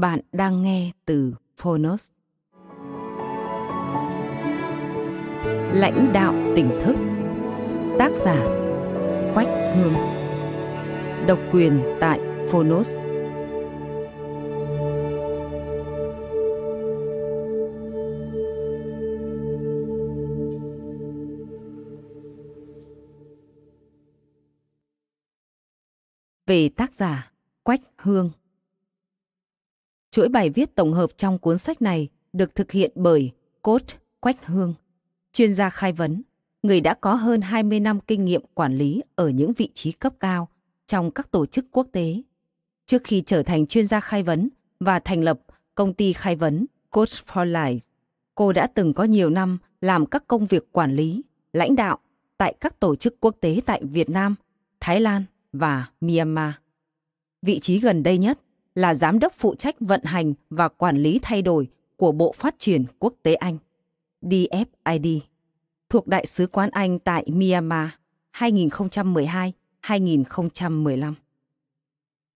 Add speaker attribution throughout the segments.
Speaker 1: Bạn đang nghe từ Phonos. Lãnh đạo tỉnh thức. Tác giả, Quách Hương. Độc quyền tại Phonos. Về tác giả, Quách Hương. Chuỗi bài viết tổng hợp trong cuốn sách này được thực hiện bởi Coach Quách Hương, chuyên gia khai vấn, người đã có hơn 20 năm kinh nghiệm quản lý ở những vị trí cấp cao trong các tổ chức quốc tế. Trước khi trở thành chuyên gia khai vấn và thành lập công ty khai vấn Coach for Life, cô đã từng có nhiều năm làm các công việc quản lý, lãnh đạo tại các tổ chức quốc tế tại Việt Nam, Thái Lan và Myanmar. Vị trí gần đây nhất là giám đốc phụ trách vận hành và quản lý thay đổi của Bộ Phát triển Quốc tế Anh, DFID, thuộc Đại sứ quán Anh tại Myanmar 2012-2015.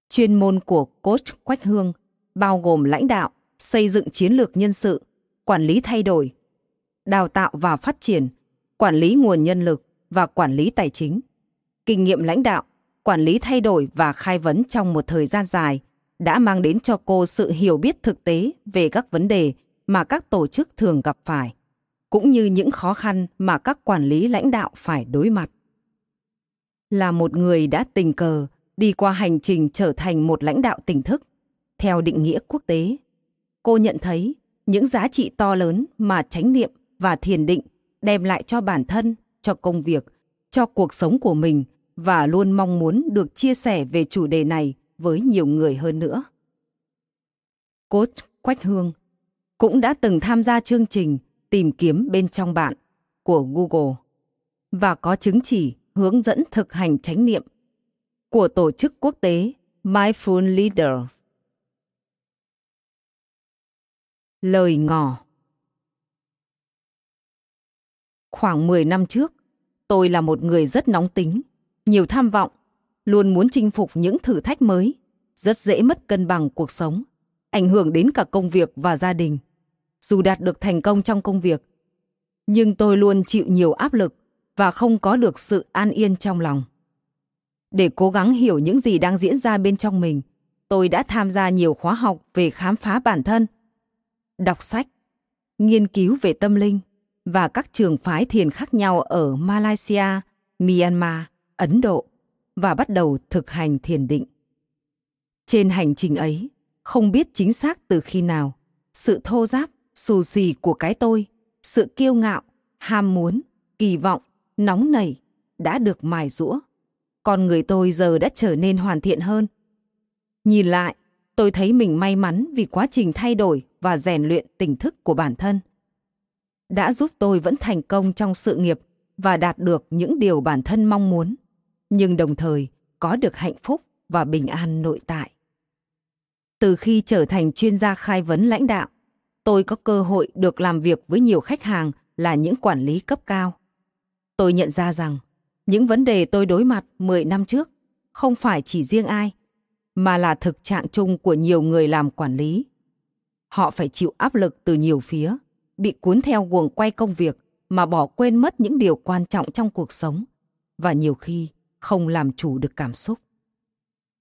Speaker 1: Chuyên môn của coach Quách Hương bao gồm lãnh đạo, xây dựng chiến lược nhân sự, quản lý thay đổi, đào tạo và phát triển, quản lý nguồn nhân lực và quản lý tài chính, kinh nghiệm lãnh đạo, quản lý thay đổi và khai vấn trong một thời gian dài đã mang đến cho cô sự hiểu biết thực tế về các vấn đề mà các tổ chức thường gặp phải, cũng như những khó khăn mà các quản lý lãnh đạo phải đối mặt. Là một người đã tình cờ đi qua hành trình trở thành một lãnh đạo tỉnh thức, theo định nghĩa quốc tế, cô nhận thấy những giá trị to lớn mà chánh niệm và thiền định đem lại cho bản thân, cho công việc, cho cuộc sống của mình và luôn mong muốn được chia sẻ về chủ đề này với nhiều người hơn nữa. Coach Quách Hương cũng đã từng tham gia chương trình tìm kiếm bên trong bạn của Google và có chứng chỉ hướng dẫn thực hành chánh niệm của tổ chức quốc tế Mindful Leaders. Lời ngỏ Khoảng 10 năm trước, tôi là một người rất nóng tính, nhiều tham vọng luôn muốn chinh phục những thử thách mới, rất dễ mất cân bằng cuộc sống, ảnh hưởng đến cả công việc và gia đình. Dù đạt được thành công trong công việc, nhưng tôi luôn chịu nhiều áp lực và không có được sự an yên trong lòng. Để cố gắng hiểu những gì đang diễn ra bên trong mình, tôi đã tham gia nhiều khóa học về khám phá bản thân, đọc sách, nghiên cứu về tâm linh và các trường phái thiền khác nhau ở Malaysia, Myanmar, Ấn Độ và bắt đầu thực hành thiền định. Trên hành trình ấy, không biết chính xác từ khi nào, sự thô giáp, xù xì của cái tôi, sự kiêu ngạo, ham muốn, kỳ vọng, nóng nảy đã được mài rũa. Con người tôi giờ đã trở nên hoàn thiện hơn. Nhìn lại, tôi thấy mình may mắn vì quá trình thay đổi và rèn luyện tỉnh thức của bản thân. Đã giúp tôi vẫn thành công trong sự nghiệp và đạt được những điều bản thân mong muốn nhưng đồng thời có được hạnh phúc và bình an nội tại. Từ khi trở thành chuyên gia khai vấn lãnh đạo, tôi có cơ hội được làm việc với nhiều khách hàng là những quản lý cấp cao. Tôi nhận ra rằng những vấn đề tôi đối mặt 10 năm trước không phải chỉ riêng ai, mà là thực trạng chung của nhiều người làm quản lý. Họ phải chịu áp lực từ nhiều phía, bị cuốn theo guồng quay công việc mà bỏ quên mất những điều quan trọng trong cuộc sống và nhiều khi không làm chủ được cảm xúc.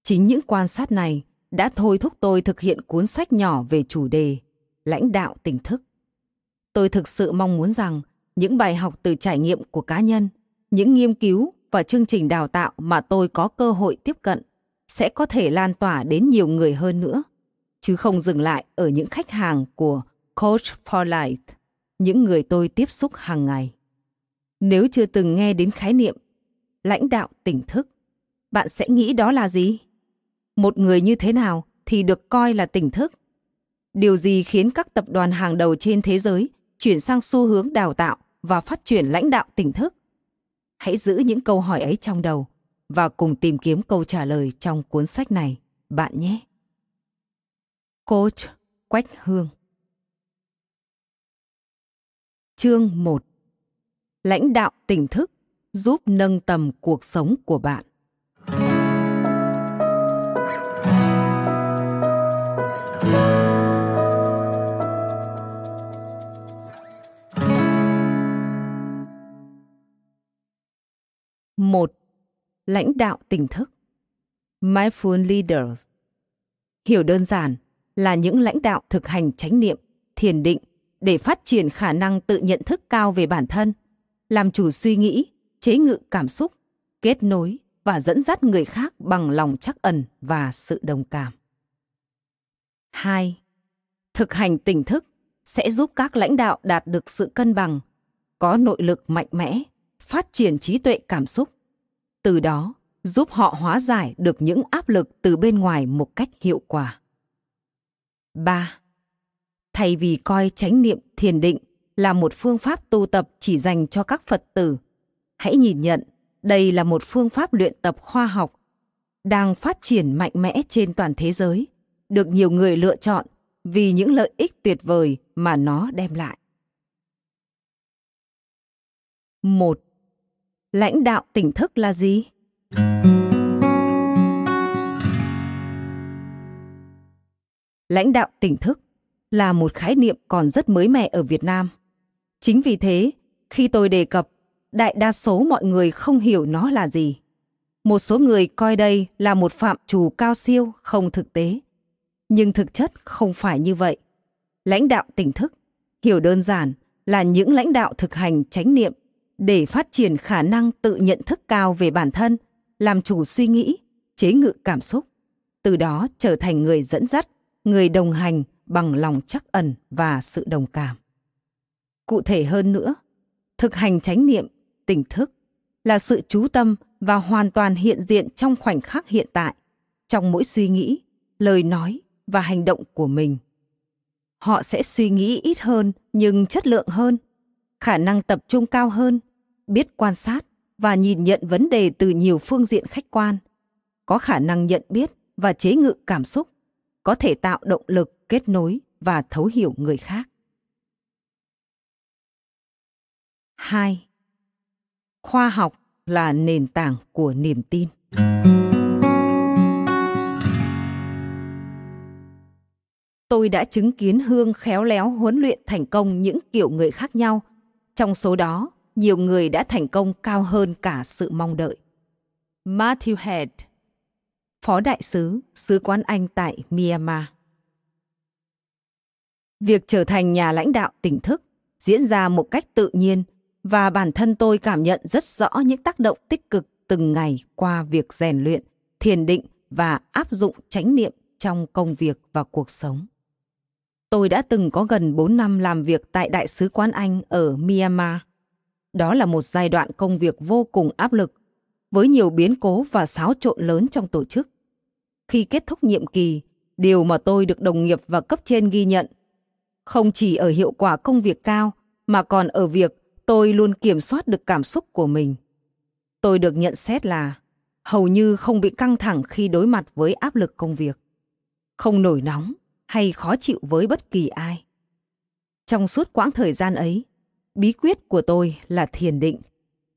Speaker 1: Chính những quan sát này đã thôi thúc tôi thực hiện cuốn sách nhỏ về chủ đề lãnh đạo tỉnh thức. Tôi thực sự mong muốn rằng những bài học từ trải nghiệm của cá nhân, những nghiên cứu và chương trình đào tạo mà tôi có cơ hội tiếp cận sẽ có thể lan tỏa đến nhiều người hơn nữa, chứ không dừng lại ở những khách hàng của Coach for Life, những người tôi tiếp xúc hàng ngày. Nếu chưa từng nghe đến khái niệm lãnh đạo tỉnh thức, bạn sẽ nghĩ đó là gì? Một người như thế nào thì được coi là tỉnh thức? Điều gì khiến các tập đoàn hàng đầu trên thế giới chuyển sang xu hướng đào tạo và phát triển lãnh đạo tỉnh thức? Hãy giữ những câu hỏi ấy trong đầu và cùng tìm kiếm câu trả lời trong cuốn sách này, bạn nhé. Coach Quách Hương Chương 1 Lãnh đạo tỉnh thức giúp nâng tầm cuộc sống của bạn. Một, lãnh đạo tỉnh thức. Mindful leaders. Hiểu đơn giản là những lãnh đạo thực hành chánh niệm, thiền định để phát triển khả năng tự nhận thức cao về bản thân, làm chủ suy nghĩ, chế ngự cảm xúc, kết nối và dẫn dắt người khác bằng lòng chắc ẩn và sự đồng cảm. 2. Thực hành tỉnh thức sẽ giúp các lãnh đạo đạt được sự cân bằng, có nội lực mạnh mẽ, phát triển trí tuệ cảm xúc, từ đó giúp họ hóa giải được những áp lực từ bên ngoài một cách hiệu quả. 3. Thay vì coi chánh niệm thiền định là một phương pháp tu tập chỉ dành cho các Phật tử, hãy nhìn nhận đây là một phương pháp luyện tập khoa học đang phát triển mạnh mẽ trên toàn thế giới, được nhiều người lựa chọn vì những lợi ích tuyệt vời mà nó đem lại. 1. Lãnh đạo tỉnh thức là gì? Lãnh đạo tỉnh thức là một khái niệm còn rất mới mẻ ở Việt Nam. Chính vì thế, khi tôi đề cập, đại đa số mọi người không hiểu nó là gì. Một số người coi đây là một phạm trù cao siêu không thực tế. Nhưng thực chất không phải như vậy. Lãnh đạo tỉnh thức, hiểu đơn giản là những lãnh đạo thực hành chánh niệm để phát triển khả năng tự nhận thức cao về bản thân, làm chủ suy nghĩ, chế ngự cảm xúc, từ đó trở thành người dẫn dắt, người đồng hành bằng lòng chắc ẩn và sự đồng cảm. Cụ thể hơn nữa, thực hành chánh niệm, tỉnh thức là sự chú tâm và hoàn toàn hiện diện trong khoảnh khắc hiện tại, trong mỗi suy nghĩ, lời nói và hành động của mình. Họ sẽ suy nghĩ ít hơn nhưng chất lượng hơn, khả năng tập trung cao hơn, biết quan sát và nhìn nhận vấn đề từ nhiều phương diện khách quan, có khả năng nhận biết và chế ngự cảm xúc, có thể tạo động lực kết nối và thấu hiểu người khác. 2. Khoa học là nền tảng của niềm tin. Tôi đã chứng kiến Hương khéo léo huấn luyện thành công những kiểu người khác nhau, trong số đó nhiều người đã thành công cao hơn cả sự mong đợi. Matthew Head, Phó Đại sứ, Sứ quán Anh tại Myanmar. Việc trở thành nhà lãnh đạo tỉnh thức diễn ra một cách tự nhiên và bản thân tôi cảm nhận rất rõ những tác động tích cực từng ngày qua việc rèn luyện, thiền định và áp dụng chánh niệm trong công việc và cuộc sống. Tôi đã từng có gần 4 năm làm việc tại Đại sứ quán Anh ở Myanmar đó là một giai đoạn công việc vô cùng áp lực, với nhiều biến cố và xáo trộn lớn trong tổ chức. Khi kết thúc nhiệm kỳ, điều mà tôi được đồng nghiệp và cấp trên ghi nhận không chỉ ở hiệu quả công việc cao mà còn ở việc tôi luôn kiểm soát được cảm xúc của mình. Tôi được nhận xét là hầu như không bị căng thẳng khi đối mặt với áp lực công việc, không nổi nóng hay khó chịu với bất kỳ ai. Trong suốt quãng thời gian ấy, bí quyết của tôi là thiền định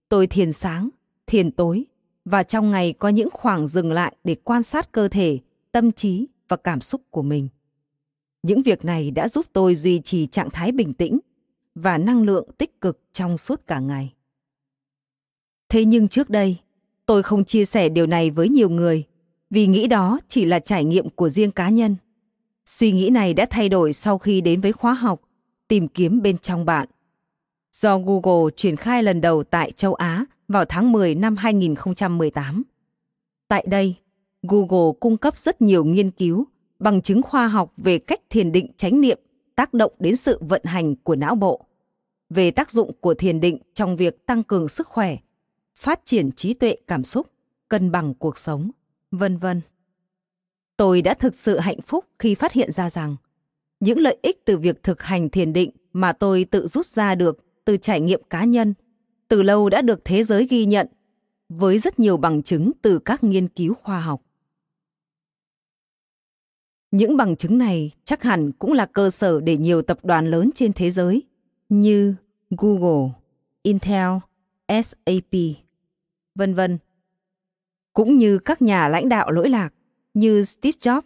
Speaker 1: tôi thiền sáng thiền tối và trong ngày có những khoảng dừng lại để quan sát cơ thể tâm trí và cảm xúc của mình những việc này đã giúp tôi duy trì trạng thái bình tĩnh và năng lượng tích cực trong suốt cả ngày. Thế nhưng trước đây, tôi không chia sẻ điều này với nhiều người vì nghĩ đó chỉ là trải nghiệm của riêng cá nhân. Suy nghĩ này đã thay đổi sau khi đến với khóa học tìm kiếm bên trong bạn. Do Google triển khai lần đầu tại châu Á vào tháng 10 năm 2018. Tại đây, Google cung cấp rất nhiều nghiên cứu, bằng chứng khoa học về cách thiền định chánh niệm tác động đến sự vận hành của não bộ, về tác dụng của thiền định trong việc tăng cường sức khỏe, phát triển trí tuệ cảm xúc, cân bằng cuộc sống, vân vân. Tôi đã thực sự hạnh phúc khi phát hiện ra rằng những lợi ích từ việc thực hành thiền định mà tôi tự rút ra được từ trải nghiệm cá nhân từ lâu đã được thế giới ghi nhận với rất nhiều bằng chứng từ các nghiên cứu khoa học. Những bằng chứng này chắc hẳn cũng là cơ sở để nhiều tập đoàn lớn trên thế giới như Google, Intel, SAP, vân vân, cũng như các nhà lãnh đạo lỗi lạc như Steve Jobs,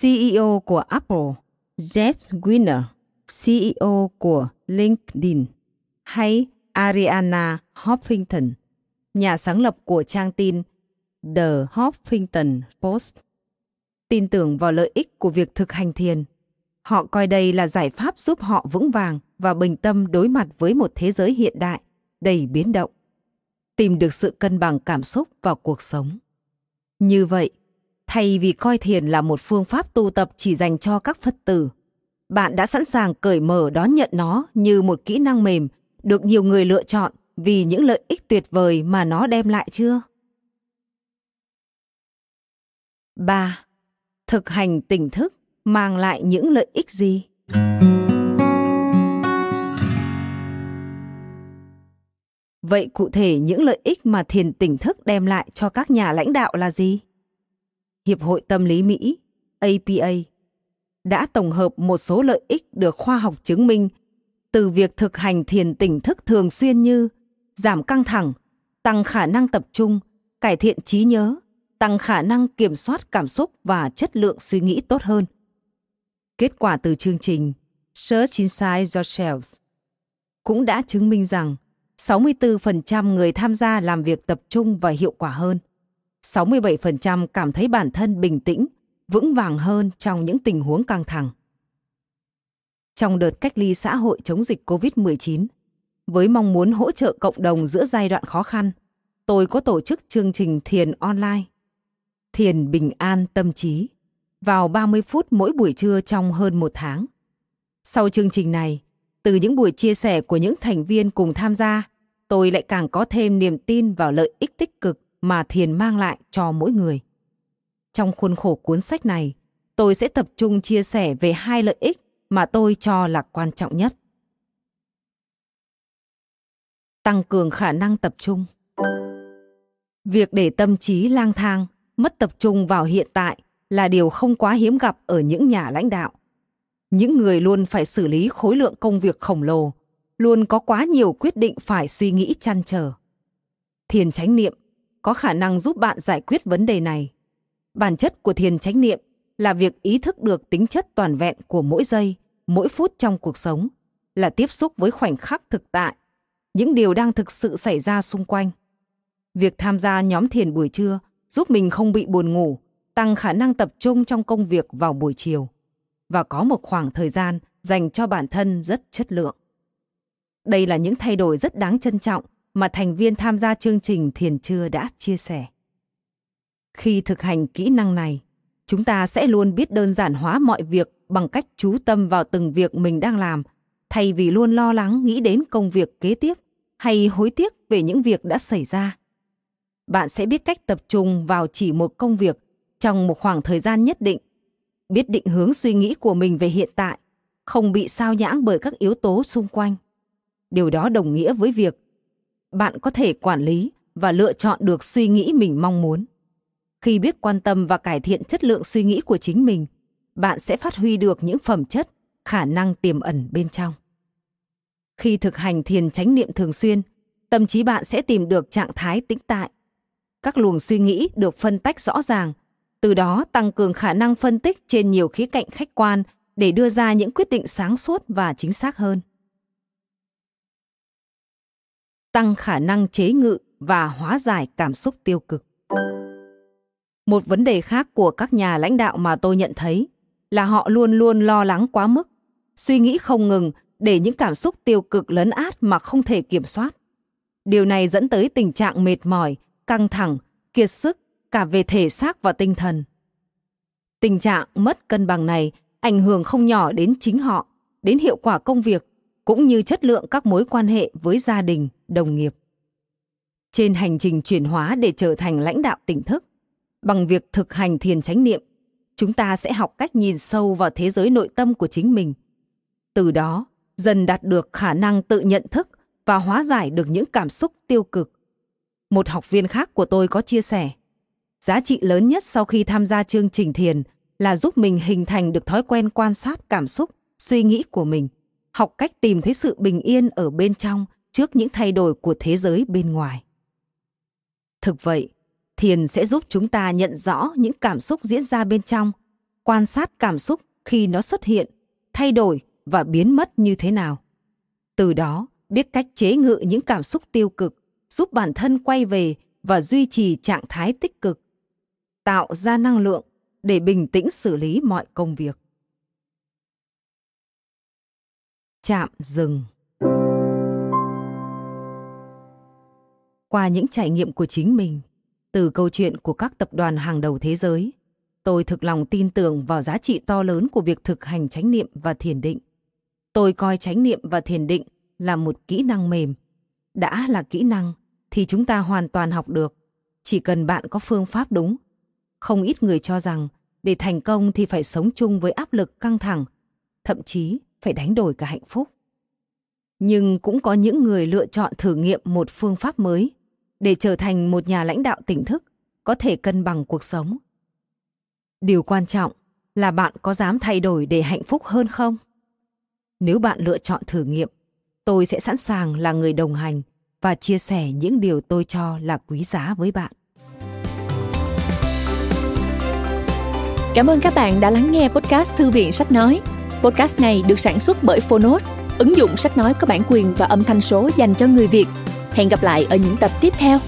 Speaker 1: CEO của Apple, Jeff Weiner, CEO của LinkedIn, hay Ariana Huffington, nhà sáng lập của trang tin The Huffington Post. Tin tưởng vào lợi ích của việc thực hành thiền, họ coi đây là giải pháp giúp họ vững vàng và bình tâm đối mặt với một thế giới hiện đại đầy biến động, tìm được sự cân bằng cảm xúc vào cuộc sống. Như vậy, thay vì coi thiền là một phương pháp tu tập chỉ dành cho các phật tử, bạn đã sẵn sàng cởi mở đón nhận nó như một kỹ năng mềm được nhiều người lựa chọn vì những lợi ích tuyệt vời mà nó đem lại chưa? 3. Thực hành tỉnh thức mang lại những lợi ích gì? Vậy cụ thể những lợi ích mà thiền tỉnh thức đem lại cho các nhà lãnh đạo là gì? Hiệp hội Tâm lý Mỹ, APA, đã tổng hợp một số lợi ích được khoa học chứng minh từ việc thực hành thiền tỉnh thức thường xuyên như giảm căng thẳng, tăng khả năng tập trung, cải thiện trí nhớ, tăng khả năng kiểm soát cảm xúc và chất lượng suy nghĩ tốt hơn. Kết quả từ chương trình Search Inside Yourselves cũng đã chứng minh rằng 64% người tham gia làm việc tập trung và hiệu quả hơn. 67% cảm thấy bản thân bình tĩnh, vững vàng hơn trong những tình huống căng thẳng. Trong đợt cách ly xã hội chống dịch COVID-19, với mong muốn hỗ trợ cộng đồng giữa giai đoạn khó khăn, tôi có tổ chức chương trình thiền online. Thiền bình an tâm trí vào 30 phút mỗi buổi trưa trong hơn một tháng. Sau chương trình này, từ những buổi chia sẻ của những thành viên cùng tham gia, tôi lại càng có thêm niềm tin vào lợi ích tích cực mà thiền mang lại cho mỗi người. Trong khuôn khổ cuốn sách này, tôi sẽ tập trung chia sẻ về hai lợi ích mà tôi cho là quan trọng nhất. Tăng cường khả năng tập trung. Việc để tâm trí lang thang, mất tập trung vào hiện tại là điều không quá hiếm gặp ở những nhà lãnh đạo. Những người luôn phải xử lý khối lượng công việc khổng lồ, luôn có quá nhiều quyết định phải suy nghĩ chăn trở. Thiền chánh niệm có khả năng giúp bạn giải quyết vấn đề này. Bản chất của thiền chánh niệm là việc ý thức được tính chất toàn vẹn của mỗi giây, mỗi phút trong cuộc sống, là tiếp xúc với khoảnh khắc thực tại, những điều đang thực sự xảy ra xung quanh. Việc tham gia nhóm thiền buổi trưa giúp mình không bị buồn ngủ, tăng khả năng tập trung trong công việc vào buổi chiều và có một khoảng thời gian dành cho bản thân rất chất lượng. Đây là những thay đổi rất đáng trân trọng mà thành viên tham gia chương trình Thiền Trưa đã chia sẻ. Khi thực hành kỹ năng này, chúng ta sẽ luôn biết đơn giản hóa mọi việc bằng cách chú tâm vào từng việc mình đang làm, thay vì luôn lo lắng nghĩ đến công việc kế tiếp hay hối tiếc về những việc đã xảy ra. Bạn sẽ biết cách tập trung vào chỉ một công việc trong một khoảng thời gian nhất định, biết định hướng suy nghĩ của mình về hiện tại, không bị sao nhãng bởi các yếu tố xung quanh. Điều đó đồng nghĩa với việc bạn có thể quản lý và lựa chọn được suy nghĩ mình mong muốn. Khi biết quan tâm và cải thiện chất lượng suy nghĩ của chính mình bạn sẽ phát huy được những phẩm chất khả năng tiềm ẩn bên trong. Khi thực hành thiền chánh niệm thường xuyên tâm trí bạn sẽ tìm được trạng thái tĩnh tại các luồng suy nghĩ được phân tách rõ ràng từ đó tăng cường khả năng phân tích trên nhiều khía cạnh khách quan để đưa ra những quyết định sáng suốt và chính xác hơn tăng khả năng chế ngự và hóa giải cảm xúc tiêu cực. Một vấn đề khác của các nhà lãnh đạo mà tôi nhận thấy là họ luôn luôn lo lắng quá mức, suy nghĩ không ngừng để những cảm xúc tiêu cực lấn át mà không thể kiểm soát. Điều này dẫn tới tình trạng mệt mỏi, căng thẳng, kiệt sức cả về thể xác và tinh thần. Tình trạng mất cân bằng này ảnh hưởng không nhỏ đến chính họ, đến hiệu quả công việc cũng như chất lượng các mối quan hệ với gia đình, đồng nghiệp. Trên hành trình chuyển hóa để trở thành lãnh đạo tỉnh thức, bằng việc thực hành thiền chánh niệm, chúng ta sẽ học cách nhìn sâu vào thế giới nội tâm của chính mình. Từ đó, dần đạt được khả năng tự nhận thức và hóa giải được những cảm xúc tiêu cực. Một học viên khác của tôi có chia sẻ, giá trị lớn nhất sau khi tham gia chương trình thiền là giúp mình hình thành được thói quen quan sát cảm xúc, suy nghĩ của mình, học cách tìm thấy sự bình yên ở bên trong trước những thay đổi của thế giới bên ngoài. Thực vậy, thiền sẽ giúp chúng ta nhận rõ những cảm xúc diễn ra bên trong, quan sát cảm xúc khi nó xuất hiện, thay đổi và biến mất như thế nào. Từ đó, biết cách chế ngự những cảm xúc tiêu cực, giúp bản thân quay về và duy trì trạng thái tích cực, tạo ra năng lượng để bình tĩnh xử lý mọi công việc. Chạm dừng Qua những trải nghiệm của chính mình, từ câu chuyện của các tập đoàn hàng đầu thế giới, tôi thực lòng tin tưởng vào giá trị to lớn của việc thực hành chánh niệm và thiền định. Tôi coi chánh niệm và thiền định là một kỹ năng mềm. Đã là kỹ năng thì chúng ta hoàn toàn học được, chỉ cần bạn có phương pháp đúng. Không ít người cho rằng để thành công thì phải sống chung với áp lực căng thẳng, thậm chí phải đánh đổi cả hạnh phúc. Nhưng cũng có những người lựa chọn thử nghiệm một phương pháp mới để trở thành một nhà lãnh đạo tỉnh thức có thể cân bằng cuộc sống điều quan trọng là bạn có dám thay đổi để hạnh phúc hơn không nếu bạn lựa chọn thử nghiệm tôi sẽ sẵn sàng là người đồng hành và chia sẻ những điều tôi cho là quý giá với bạn.
Speaker 2: Cảm ơn các bạn đã lắng nghe podcast thư viện sách nói. Podcast này được sản xuất bởi phonos, ứng dụng sách nói có bản quyền và âm thanh số dành cho người việt. Hẹn gặp lại ở những tập tiếp theo.